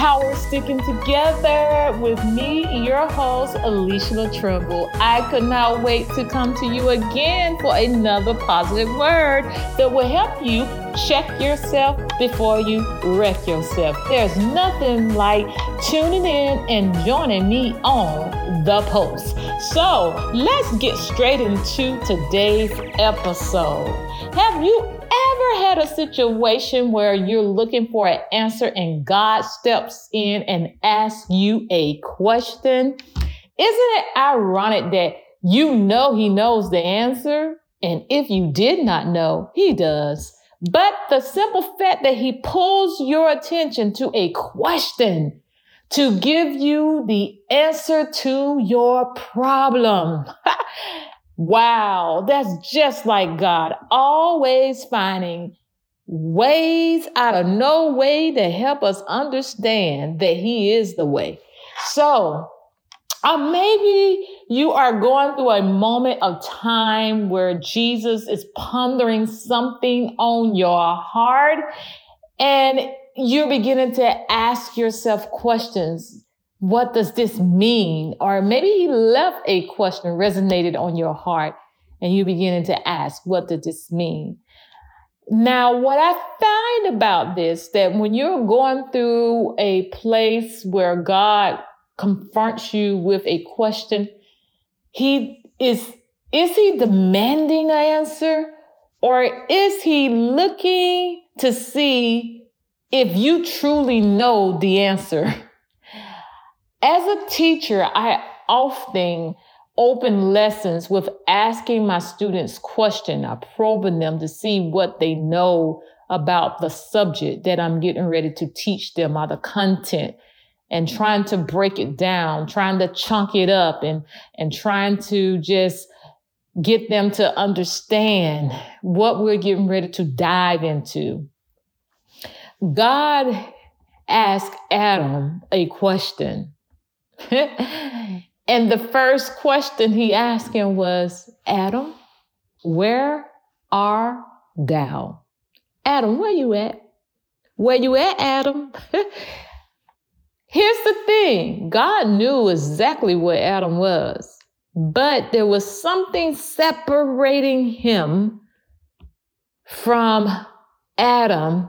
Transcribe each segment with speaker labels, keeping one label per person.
Speaker 1: Power Sticking Together with me, your host, Leisha Trimble. I could not wait to come to you again for another positive word that will help you check yourself before you wreck yourself. There's nothing like tuning in and joining me on the post. So let's get straight into today's episode. Have you had a situation where you're looking for an answer and God steps in and asks you a question? Isn't it ironic that you know He knows the answer? And if you did not know, He does. But the simple fact that He pulls your attention to a question to give you the answer to your problem. Wow, that's just like God, always finding ways out of no way to help us understand that He is the way. So, or maybe you are going through a moment of time where Jesus is pondering something on your heart and you're beginning to ask yourself questions what does this mean? Or maybe he left a question resonated on your heart and you beginning to ask, what does this mean? Now, what I find about this, that when you're going through a place where God confronts you with a question, he is, is he demanding an answer or is he looking to see if you truly know the answer? As a teacher, I often open lessons with asking my students questions. I probing them to see what they know about the subject that I'm getting ready to teach them or the content and trying to break it down, trying to chunk it up and, and trying to just get them to understand what we're getting ready to dive into. God asked Adam a question. and the first question he asked him was, Adam, where are thou? Adam, where you at? Where you at, Adam? Here's the thing God knew exactly where Adam was, but there was something separating him from Adam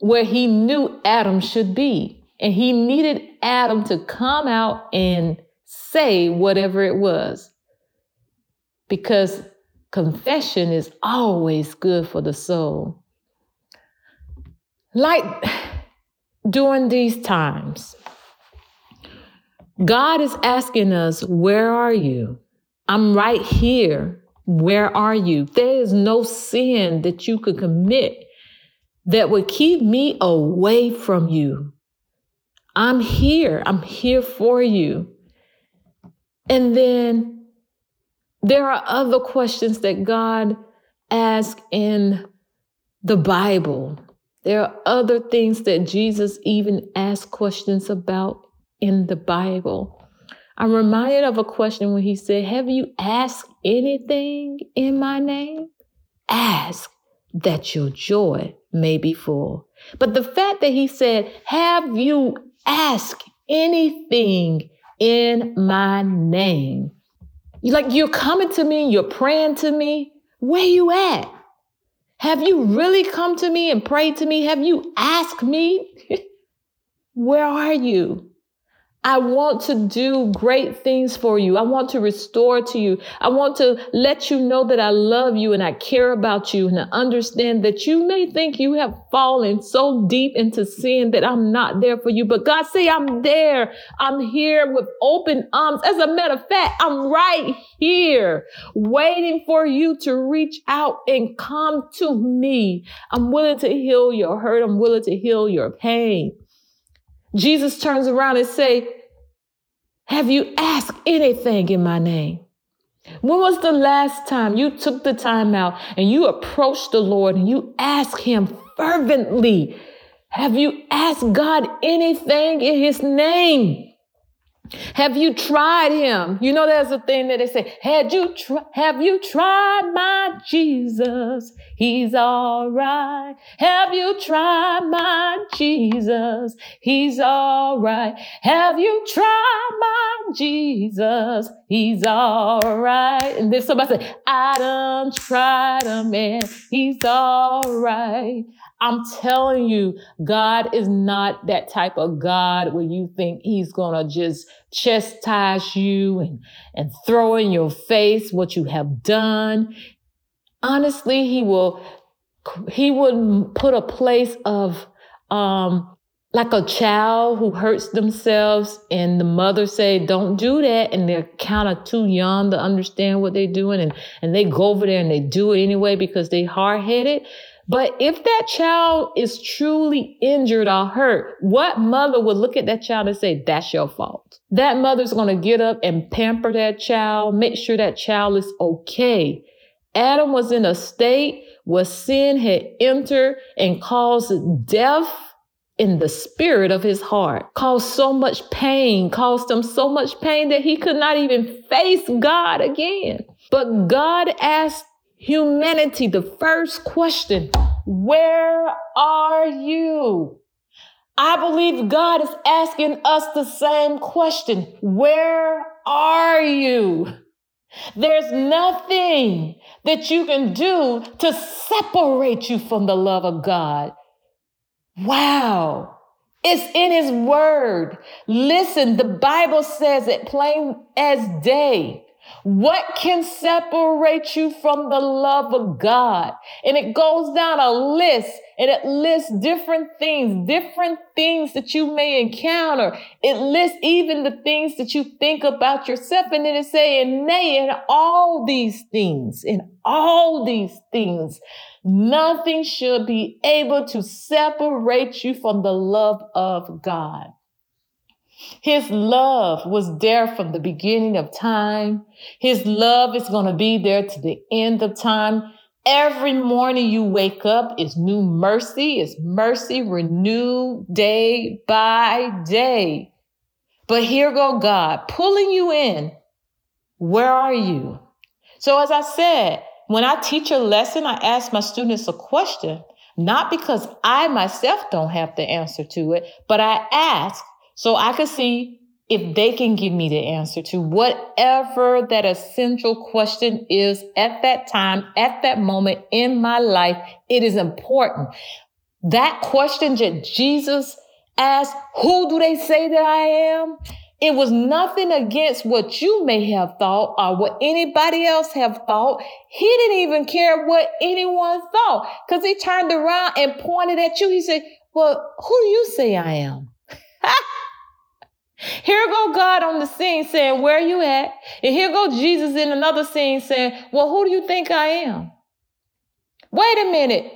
Speaker 1: where he knew Adam should be. And he needed Adam to come out and say whatever it was. Because confession is always good for the soul. Like during these times, God is asking us, Where are you? I'm right here. Where are you? There is no sin that you could commit that would keep me away from you. I'm here. I'm here for you. And then there are other questions that God asks in the Bible. There are other things that Jesus even asked questions about in the Bible. I'm reminded of a question when he said, Have you asked anything in my name? Ask that your joy may be full. But the fact that he said, Have you ask anything in my name. Like you're coming to me, you're praying to me. Where you at? Have you really come to me and prayed to me? Have you asked me? Where are you? I want to do great things for you. I want to restore to you. I want to let you know that I love you and I care about you and I understand that you may think you have fallen so deep into sin that I'm not there for you. But God say I'm there. I'm here with open arms. As a matter of fact, I'm right here waiting for you to reach out and come to me. I'm willing to heal your hurt. I'm willing to heal your pain. Jesus turns around and say, have you asked anything in my name? When was the last time you took the time out and you approached the Lord and you asked him fervently? Have you asked God anything in his name? Have you tried him? You know, there's a thing that they say, had you tr- have you tried my Jesus? He's all right. Have you tried my Jesus? He's all right. Have you tried my Jesus? He's all right. And then somebody say, I done tried him man. He's all right. I'm telling you, God is not that type of God where you think he's going to just chastise you and, and throw in your face what you have done. Honestly, he will, he would put a place of, um, like a child who hurts themselves and the mother say don't do that and they're kind of too young to understand what they're doing and, and they go over there and they do it anyway because they hard-headed but if that child is truly injured or hurt, what mother would look at that child and say, that's your fault? That mother's going to get up and pamper that child, make sure that child is okay. Adam was in a state where sin had entered and caused death in the spirit of his heart, caused so much pain, caused him so much pain that he could not even face God again. But God asked humanity, the first question, where are you? I believe God is asking us the same question. Where are you? There's nothing that you can do to separate you from the love of God. Wow. It's in his word. Listen, the Bible says it plain as day. What can separate you from the love of God? And it goes down a list and it lists different things, different things that you may encounter. It lists even the things that you think about yourself. And then it's saying, nay, in all these things, in all these things, nothing should be able to separate you from the love of God. His love was there from the beginning of time. His love is going to be there to the end of time. Every morning you wake up is new mercy, is mercy renewed day by day. But here go God pulling you in. Where are you? So as I said, when I teach a lesson, I ask my students a question, not because I myself don't have the answer to it, but I ask so I could see if they can give me the answer to whatever that essential question is at that time, at that moment in my life. It is important. That question that Jesus asked, who do they say that I am? It was nothing against what you may have thought or what anybody else have thought. He didn't even care what anyone thought because he turned around and pointed at you. He said, well, who do you say I am? Here go God on the scene saying, Where you at? And here go Jesus in another scene saying, Well, who do you think I am? Wait a minute.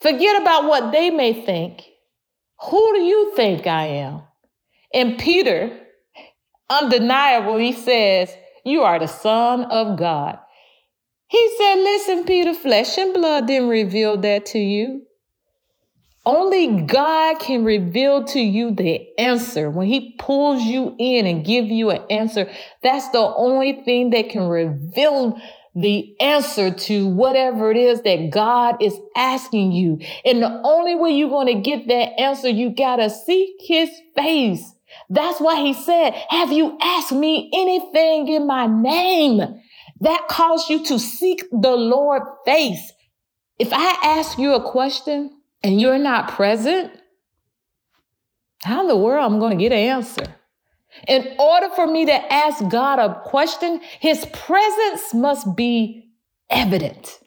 Speaker 1: Forget about what they may think. Who do you think I am? And Peter, undeniable, he says, You are the Son of God. He said, Listen, Peter, flesh and blood didn't reveal that to you. Only God can reveal to you the answer. When he pulls you in and give you an answer, that's the only thing that can reveal the answer to whatever it is that God is asking you. And the only way you're going to get that answer, you got to seek his face. That's why he said, have you asked me anything in my name? That calls you to seek the Lord face. If I ask you a question, and you're not present, how in the world I'm going to get an answer? In order for me to ask God a question, his presence must be evident.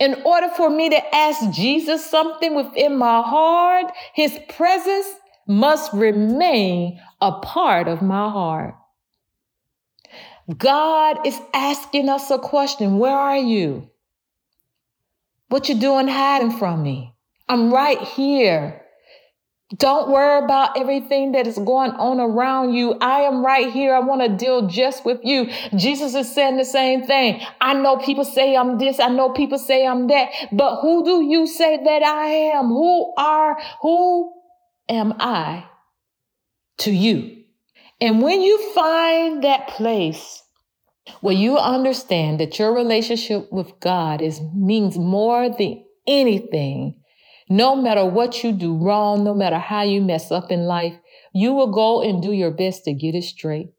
Speaker 1: In order for me to ask Jesus something within my heart, his presence must remain a part of my heart. God is asking us a question. Where are you? What you doing hiding from me? I'm right here. Don't worry about everything that is going on around you. I am right here. I want to deal just with you. Jesus is saying the same thing. I know people say I'm this. I know people say I'm that. But who do you say that I am? Who are, who am I to you? And when you find that place where you understand that your relationship with God is means more than anything, no matter what you do wrong, no matter how you mess up in life, you will go and do your best to get it straight.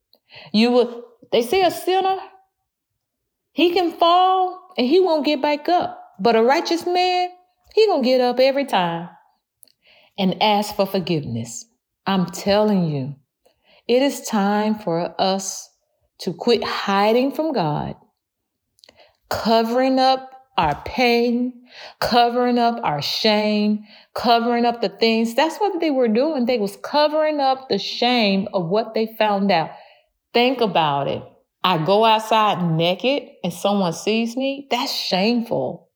Speaker 1: You will, they say a sinner, he can fall and he won't get back up. But a righteous man, he gonna get up every time and ask for forgiveness. I'm telling you, it is time for us to quit hiding from God, covering up our pain, covering up our shame, covering up the things. That's what they were doing. They was covering up the shame of what they found out. Think about it. I go outside naked and someone sees me. That's shameful.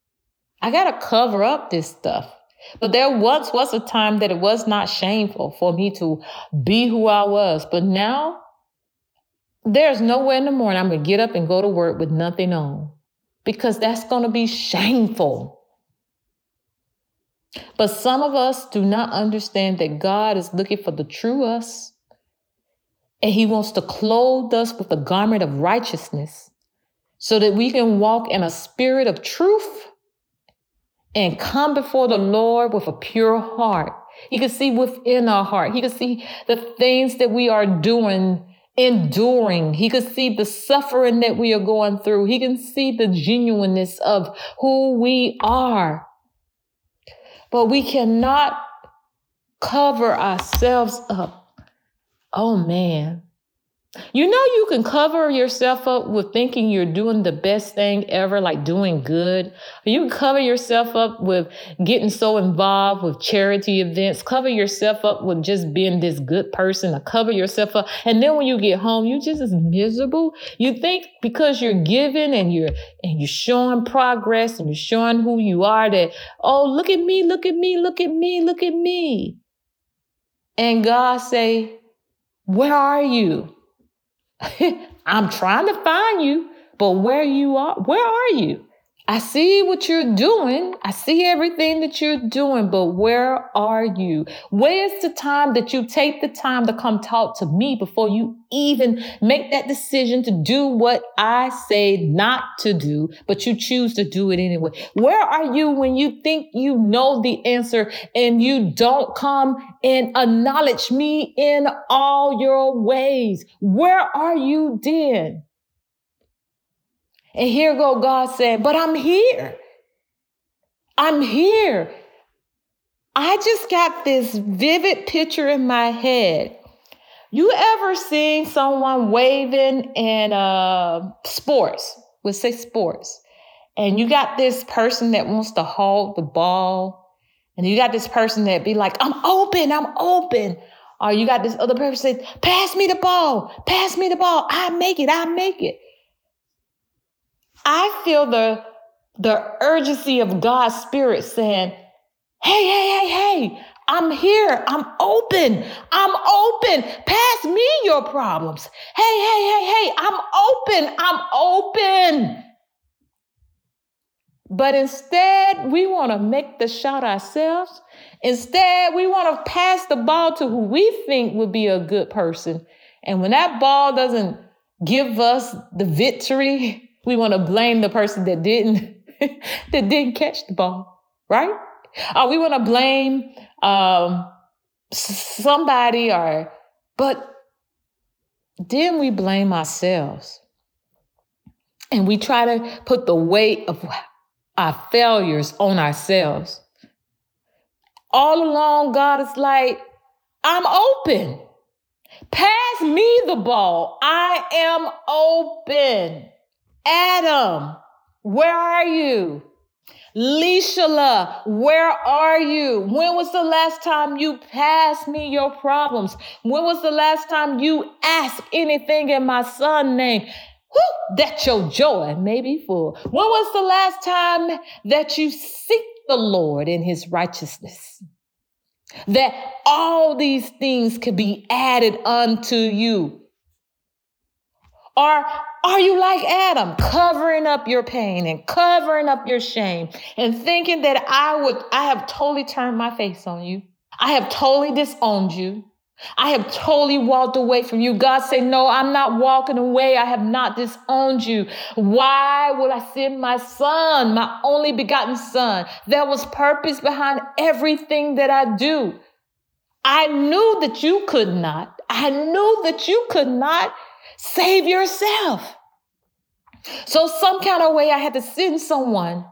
Speaker 1: I got to cover up this stuff. But there once was a time that it was not shameful for me to be who I was. But now there's nowhere in the morning I'm going to get up and go to work with nothing on because that's going to be shameful. But some of us do not understand that God is looking for the true us and He wants to clothe us with the garment of righteousness so that we can walk in a spirit of truth and come before the Lord with a pure heart. He can see within our heart. He can see the things that we are doing enduring. He could see the suffering that we are going through. He can see the genuineness of who we are. But we cannot cover ourselves up. Oh man. You know, you can cover yourself up with thinking you're doing the best thing ever, like doing good. You can cover yourself up with getting so involved with charity events, cover yourself up with just being this good person, or cover yourself up. And then when you get home, you just as miserable. You think because you're giving and you're and you're showing progress and you're showing who you are that, oh, look at me, look at me, look at me, look at me. And God say, Where are you? I'm trying to find you, but where you are, where are you? I see what you're doing. I see everything that you're doing, but where are you? Where's the time that you take the time to come talk to me before you even make that decision to do what I say not to do, but you choose to do it anyway? Where are you when you think you know the answer and you don't come and acknowledge me in all your ways? Where are you then? And here go God saying, but I'm here. I'm here. I just got this vivid picture in my head. You ever seen someone waving in uh, sports? We'll say sports. And you got this person that wants to hold the ball. And you got this person that be like, I'm open, I'm open. Or you got this other person say, pass me the ball, pass me the ball. I make it, I make it. I feel the the urgency of God's spirit saying, Hey, hey, hey, hey, I'm here. I'm open. I'm open. Pass me your problems. Hey, hey, hey, hey, I'm open. I'm open. But instead, we want to make the shot ourselves. Instead, we want to pass the ball to who we think would be a good person. And when that ball doesn't give us the victory, we want to blame the person that didn't that didn't catch the ball, right? Or we want to blame um, somebody or but then we blame ourselves. And we try to put the weight of our failures on ourselves. All along, God is like, I'm open. Pass me the ball. I am open. Adam, where are you? Lishala, where are you? When was the last time you passed me your problems? When was the last time you asked anything in my son's name? Whew, that your joy may be full. When was the last time that you seek the Lord in his righteousness? That all these things could be added unto you. Or are you like Adam, covering up your pain and covering up your shame and thinking that I would, I have totally turned my face on you. I have totally disowned you. I have totally walked away from you. God said, No, I'm not walking away. I have not disowned you. Why would I send my son, my only begotten son? There was purpose behind everything that I do. I knew that you could not. I knew that you could not save yourself. So, some kind of way, I had to send someone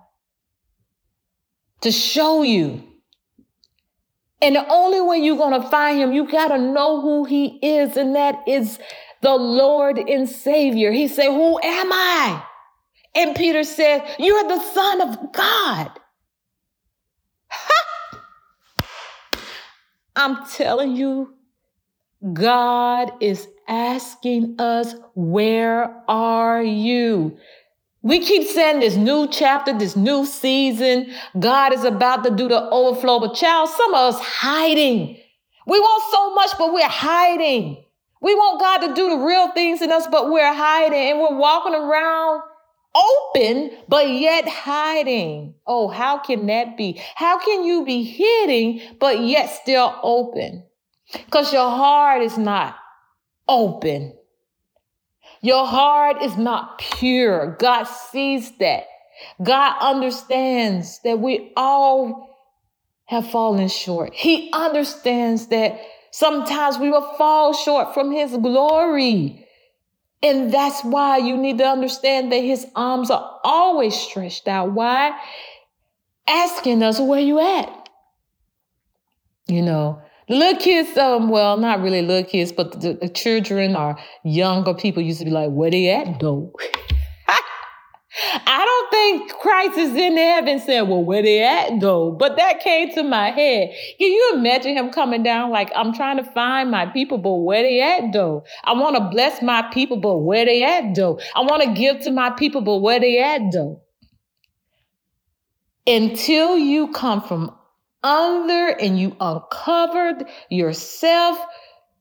Speaker 1: to show you and the only way you're going to find him, you got to know who he is, and that is the Lord and Savior. He said, Who am I? And Peter said, You're the Son of God. I'm telling you, God is asking us, Where are you? We keep saying this new chapter, this new season, God is about to do the overflow. But child, some of us hiding. We want so much, but we're hiding. We want God to do the real things in us, but we're hiding and we're walking around open, but yet hiding. Oh, how can that be? How can you be hiding, but yet still open? Because your heart is not open. Your heart is not pure. God sees that. God understands that we all have fallen short. He understands that sometimes we will fall short from His glory. And that's why you need to understand that His arms are always stretched out. Why? Asking us, where you at? You know, Little kids, um, well, not really little kids, but the, the children or younger people used to be like, where they at though? I don't think Christ is in heaven saying, well, where they at though? But that came to my head. Can you imagine him coming down like, I'm trying to find my people, but where they at though? I want to bless my people, but where they at though? I want to give to my people, but where they at though? Until you come from under and you uncovered yourself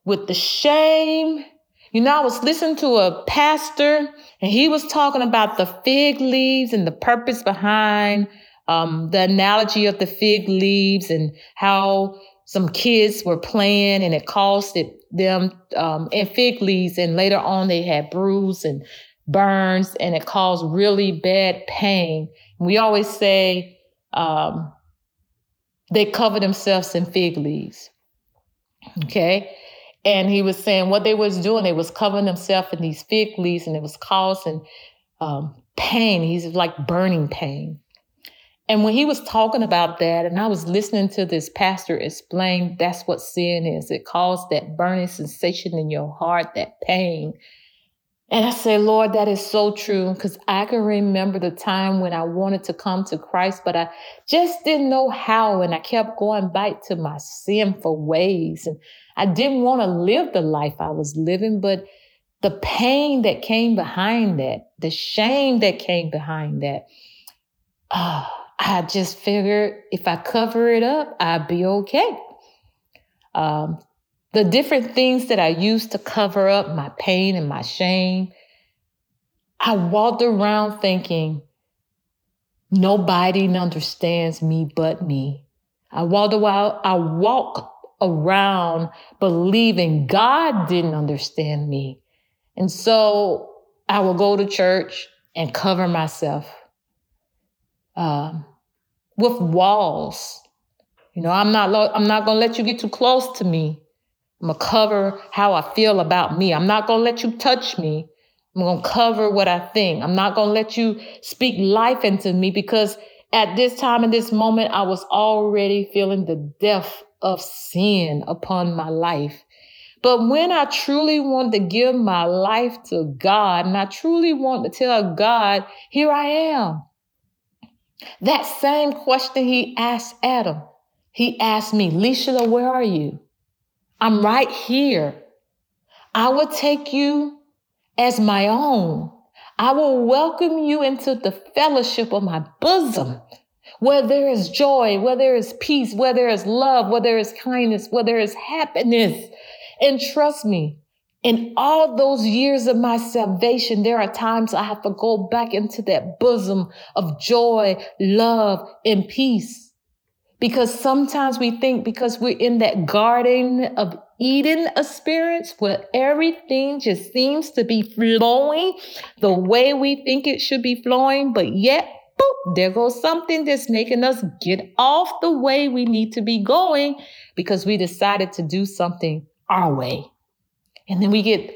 Speaker 1: with the shame. You know, I was listening to a pastor and he was talking about the fig leaves and the purpose behind um, the analogy of the fig leaves and how some kids were playing and it costed them um, and fig leaves and later on they had bruises and burns and it caused really bad pain. We always say, um, they cover themselves in fig leaves. Okay. And he was saying what they was doing, they was covering themselves in these fig leaves and it was causing um, pain. He's like burning pain. And when he was talking about that, and I was listening to this pastor explain that's what sin is. It caused that burning sensation in your heart, that pain. And I say, Lord, that is so true because I can remember the time when I wanted to come to Christ, but I just didn't know how. And I kept going back to my sinful ways. And I didn't want to live the life I was living, but the pain that came behind that, the shame that came behind that, uh, I just figured if I cover it up, I'd be okay. Um, the different things that I used to cover up my pain and my shame, I walked around thinking, nobody understands me but me. I walked around, I walked around believing God didn't understand me. And so I would go to church and cover myself um, with walls. You know, I'm not, I'm not going to let you get too close to me. I'm going to cover how I feel about me. I'm not going to let you touch me. I'm going to cover what I think. I'm not going to let you speak life into me because at this time in this moment, I was already feeling the death of sin upon my life. But when I truly want to give my life to God and I truly want to tell God, here I am. That same question he asked Adam, he asked me, Leisha, where are you? I'm right here. I will take you as my own. I will welcome you into the fellowship of my bosom, where there is joy, where there is peace, where there is love, where there is kindness, where there is happiness. And trust me, in all those years of my salvation, there are times I have to go back into that bosom of joy, love, and peace Because sometimes we think because we're in that garden of Eden experience where everything just seems to be flowing the way we think it should be flowing, but yet, boop, there goes something that's making us get off the way we need to be going because we decided to do something our way. And then we get,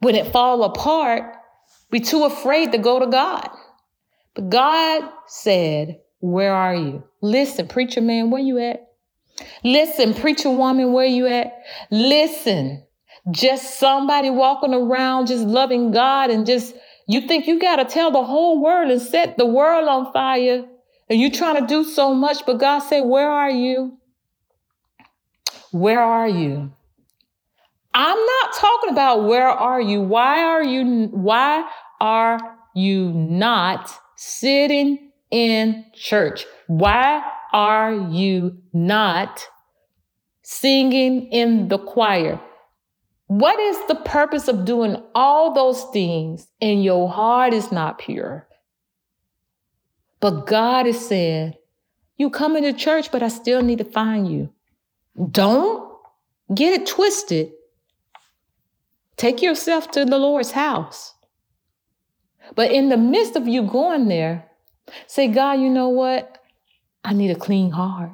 Speaker 1: when it fall apart, we're too afraid to go to God. But God said, where are you? Listen, preacher man, where you at? Listen, preacher woman, where you at? Listen, just somebody walking around just loving God and just you think you got to tell the whole world and set the world on fire and you trying to do so much, but God said, Where are you? Where are you? I'm not talking about where are you? Why are you why are you not sitting in church? Why are you not singing in the choir? What is the purpose of doing all those things and your heart is not pure? But God is saying, You come into church, but I still need to find you. Don't get it twisted. Take yourself to the Lord's house. But in the midst of you going there, Say, God, you know what? I need a clean heart.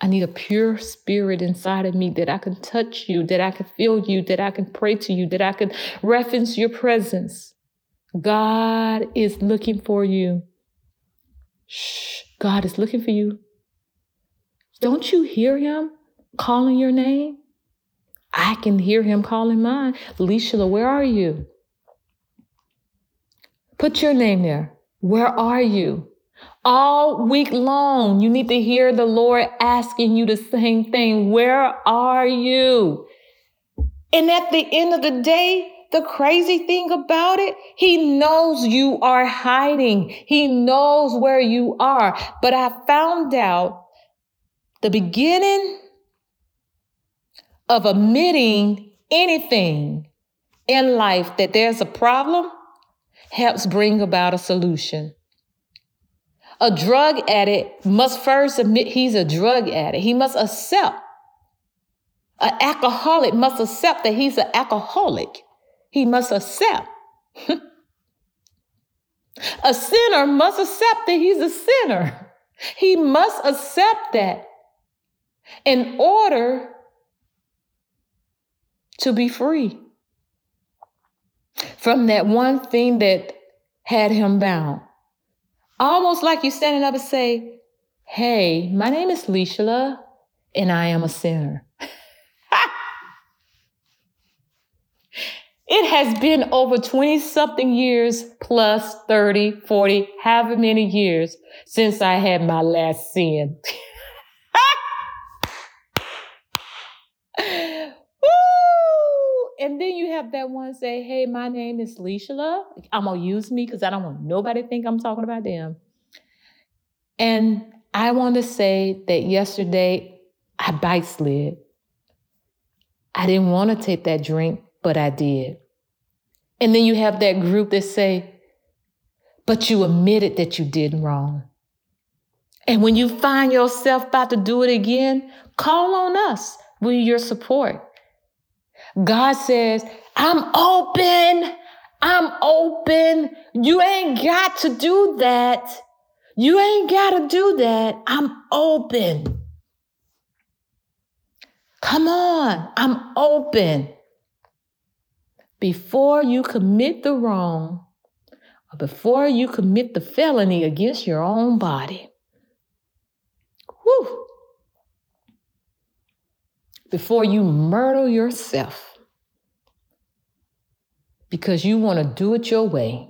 Speaker 1: I need a pure spirit inside of me that I can touch you, that I can feel you, that I can pray to you, that I can reference your presence. God is looking for you. Shh, God is looking for you. Don't you hear him calling your name? I can hear him calling mine. Leisha, where are you? Put your name there. Where are you? All week long, you need to hear the Lord asking you the same thing. Where are you? And at the end of the day, the crazy thing about it, he knows you are hiding. He knows where you are. But I found out the beginning of admitting anything in life that there's a problem helps bring about a solution. A drug addict must first admit he's a drug addict. He must accept. An alcoholic must accept that he's an alcoholic. He must accept. a sinner must accept that he's a sinner. He must accept that in order to be free from that one thing that had him bound. Almost like you standing up and say, Hey, my name is Leisha, and I am a sinner. it has been over 20 something years plus 30, 40, however many years since I had my last sin. and then you have that one say, "Hey, my name is Leisha. I'm gonna use me because I don't want nobody to think I'm talking about them." And I want to say that yesterday I bike slid. I didn't want to take that drink, but I did. And then you have that group that say, "But you admitted that you did wrong." And when you find yourself about to do it again, call on us with your support. God says, I'm open. I'm open. You ain't got to do that. You ain't got to do that. I'm open. Come on. I'm open. Before you commit the wrong, or before you commit the felony against your own body, whew, before you murder yourself because you want to do it your way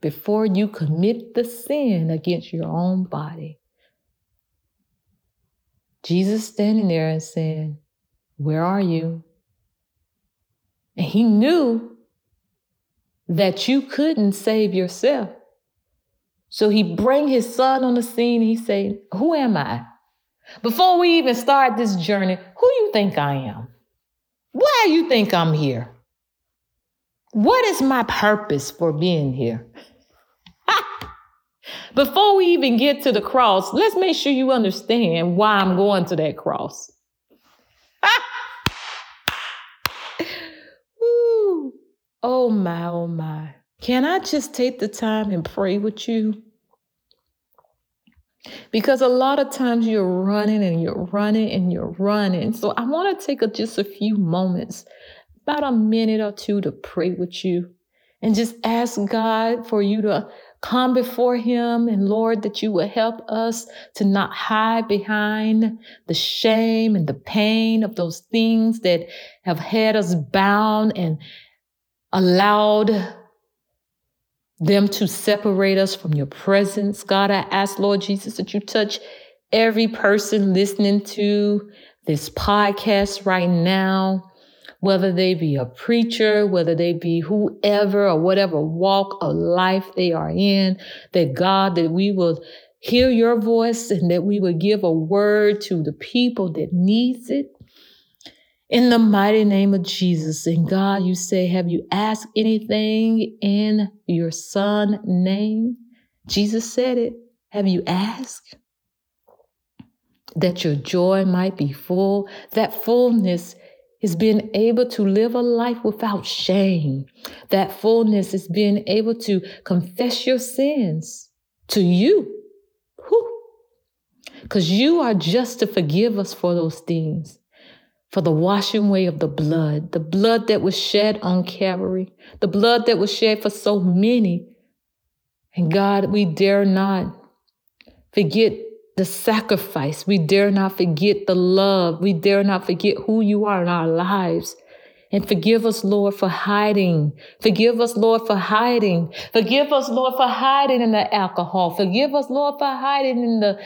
Speaker 1: before you commit the sin against your own body. Jesus standing there and saying, Where are you? And he knew that you couldn't save yourself. So he bring his son on the scene. He said, Who am I? Before we even start this journey, who you think I am? Why you think I'm here? What is my purpose for being here? Before we even get to the cross, let's make sure you understand why I'm going to that cross. Woo. Oh my, oh my. Can I just take the time and pray with you? Because a lot of times you're running and you're running and you're running. So I want to take a, just a few moments, about a minute or two, to pray with you and just ask God for you to come before Him and Lord, that you will help us to not hide behind the shame and the pain of those things that have had us bound and allowed them to separate us from your presence. God, I ask, Lord Jesus, that you touch every person listening to this podcast right now, whether they be a preacher, whether they be whoever or whatever walk of life they are in, that God, that we will hear your voice and that we will give a word to the people that needs it. In the mighty name of Jesus. And God, you say, have you asked anything in your son name? Jesus said it. Have you asked? That your joy might be full. That fullness is being able to live a life without shame. That fullness is being able to confess your sins to you. Because you are just to forgive us for those things for the washing away of the blood, the blood that was shed on Calvary, the blood that was shed for so many. And God, we dare not forget the sacrifice. We dare not forget the love. We dare not forget who you are in our lives. And forgive us, Lord, for hiding. Forgive us, Lord, for hiding. Forgive us, Lord, for hiding in the alcohol. Forgive us, Lord, for hiding in the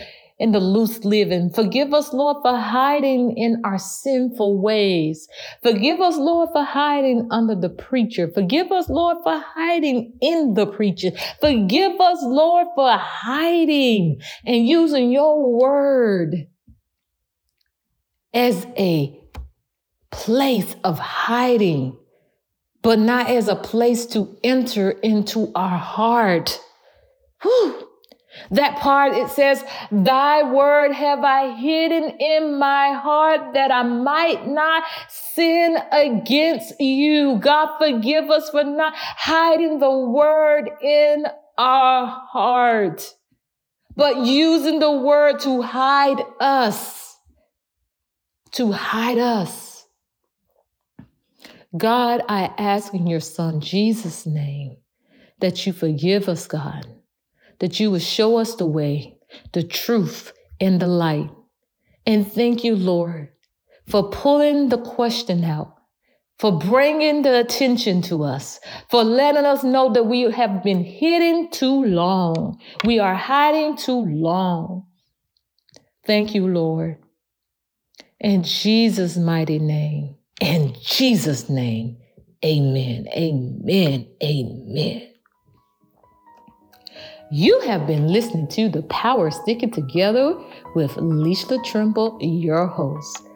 Speaker 1: in the loose living. Forgive us, Lord, for hiding in our sinful ways. Forgive us, Lord, for hiding under the preacher. Forgive us, Lord, for hiding in the preacher. Forgive us, Lord, for hiding and using your word as a place of hiding, but not as a place to enter into our heart. Whew. That part, it says, Thy word have I hidden in my heart that I might not sin against you. God, forgive us for not hiding the word in our heart, but using the word to hide us, to hide us. God, I ask in your son Jesus' name that you forgive us, God that you would show us the way, the truth, and the light. And thank you, Lord, for pulling the question out, for bringing the attention to us, for letting us know that we have been hidden too long. We are hiding too long. Thank you, Lord. In Jesus' mighty name, in Jesus' name, amen, amen, amen. You have been listening to The Power Sticking Together with Leisha Trimble, your host.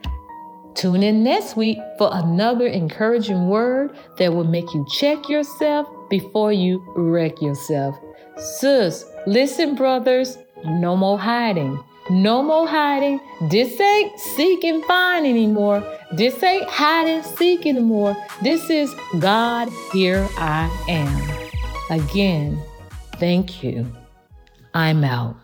Speaker 1: Tune in next week for another encouraging word that will make you check yourself before you wreck yourself. Sis, listen, brothers, no more hiding. No more hiding. This ain't seek and find anymore. This ain't hide and seek anymore. This is God, here I am. Again, Thank you. I'm out.